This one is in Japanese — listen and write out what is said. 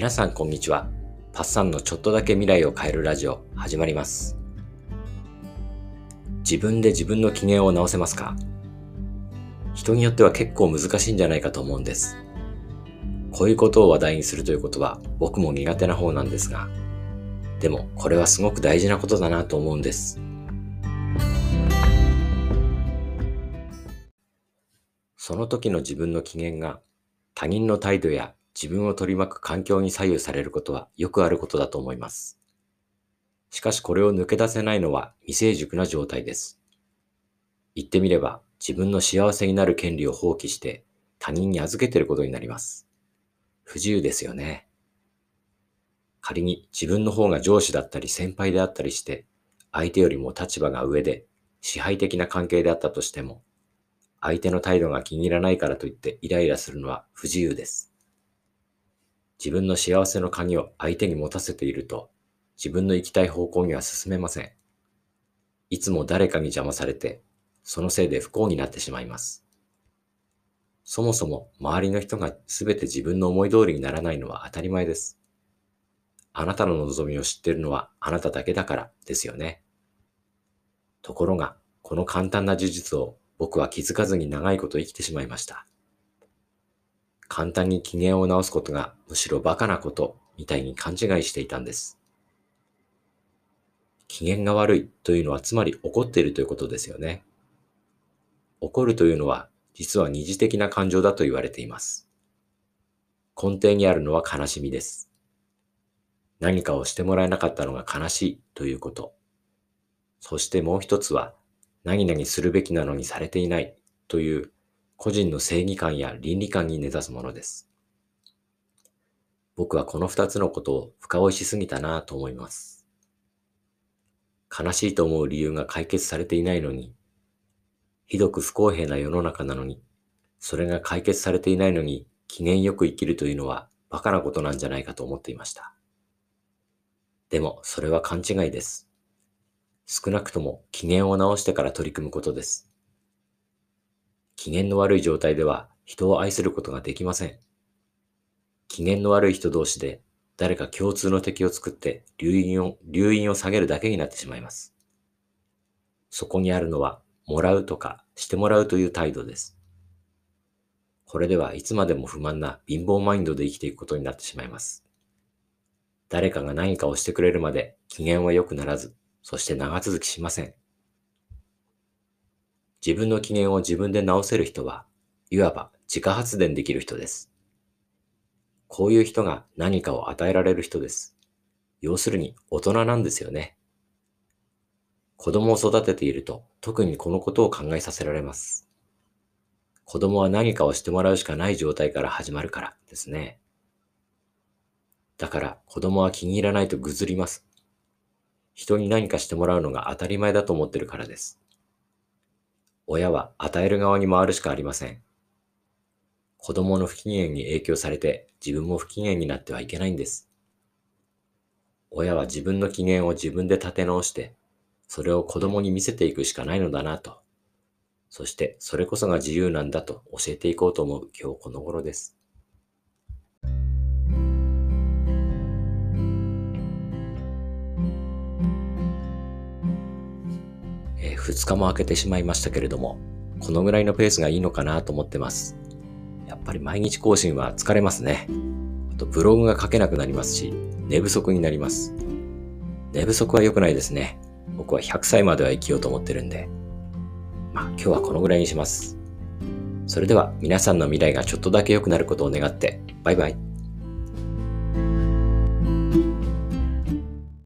皆さんこんにちは。パッサンのちょっとだけ未来を変えるラジオ始まります。自分で自分の機嫌を直せますか？人によっては結構難しいんじゃないかと思うんです。こういうことを話題にするということは僕も苦手な方なんですが、でもこれはすごく大事なことだなと思うんです。その時の自分の機嫌が他人の態度や自分を取り巻く環境に左右されることはよくあることだと思います。しかしこれを抜け出せないのは未成熟な状態です。言ってみれば自分の幸せになる権利を放棄して他人に預けていることになります。不自由ですよね。仮に自分の方が上司だったり先輩であったりして相手よりも立場が上で支配的な関係であったとしても相手の態度が気に入らないからといってイライラするのは不自由です。自分の幸せの鍵を相手に持たせていると、自分の行きたい方向には進めません。いつも誰かに邪魔されて、そのせいで不幸になってしまいます。そもそも周りの人が全て自分の思い通りにならないのは当たり前です。あなたの望みを知っているのはあなただけだからですよね。ところが、この簡単な事実を僕は気づかずに長いこと生きてしまいました。簡単に機嫌を直すことがむしろバカなことみたいに勘違いしていたんです。機嫌が悪いというのはつまり怒っているということですよね。怒るというのは実は二次的な感情だと言われています。根底にあるのは悲しみです。何かをしてもらえなかったのが悲しいということ。そしてもう一つは何々するべきなのにされていないという個人の正義感や倫理観に根ざすものです。僕はこの二つのことを深追いしすぎたなぁと思います。悲しいと思う理由が解決されていないのに、ひどく不公平な世の中なのに、それが解決されていないのに機嫌よく生きるというのはバカなことなんじゃないかと思っていました。でもそれは勘違いです。少なくとも機嫌を直してから取り組むことです。機嫌の悪い状態では人を愛することができません。機嫌の悪い人同士で誰か共通の敵を作って留飲を、留飲を下げるだけになってしまいます。そこにあるのは、もらうとかしてもらうという態度です。これではいつまでも不満な貧乏マインドで生きていくことになってしまいます。誰かが何かをしてくれるまで機嫌は良くならず、そして長続きしません。自分の機嫌を自分で直せる人は、いわば自家発電できる人です。こういう人が何かを与えられる人です。要するに大人なんですよね。子供を育てていると特にこのことを考えさせられます。子供は何かをしてもらうしかない状態から始まるからですね。だから子供は気に入らないとぐずります。人に何かしてもらうのが当たり前だと思ってるからです。親は与える側に回るしかありません。子供の不機嫌に影響されて自分も不機嫌になってはいけないんです。親は自分の機嫌を自分で立て直して、それを子供に見せていくしかないのだなと。そしてそれこそが自由なんだと教えていこうと思う今日この頃です。2日も空けてしまいましたけれども、このぐらいのペースがいいのかなと思ってます。やっぱり毎日更新は疲れますね。あとブログが書けなくなりますし、寝不足になります。寝不足は良くないですね。僕は100歳までは生きようと思ってるんで。まあ今日はこのぐらいにします。それでは皆さんの未来がちょっとだけ良くなることを願って、バイバイ。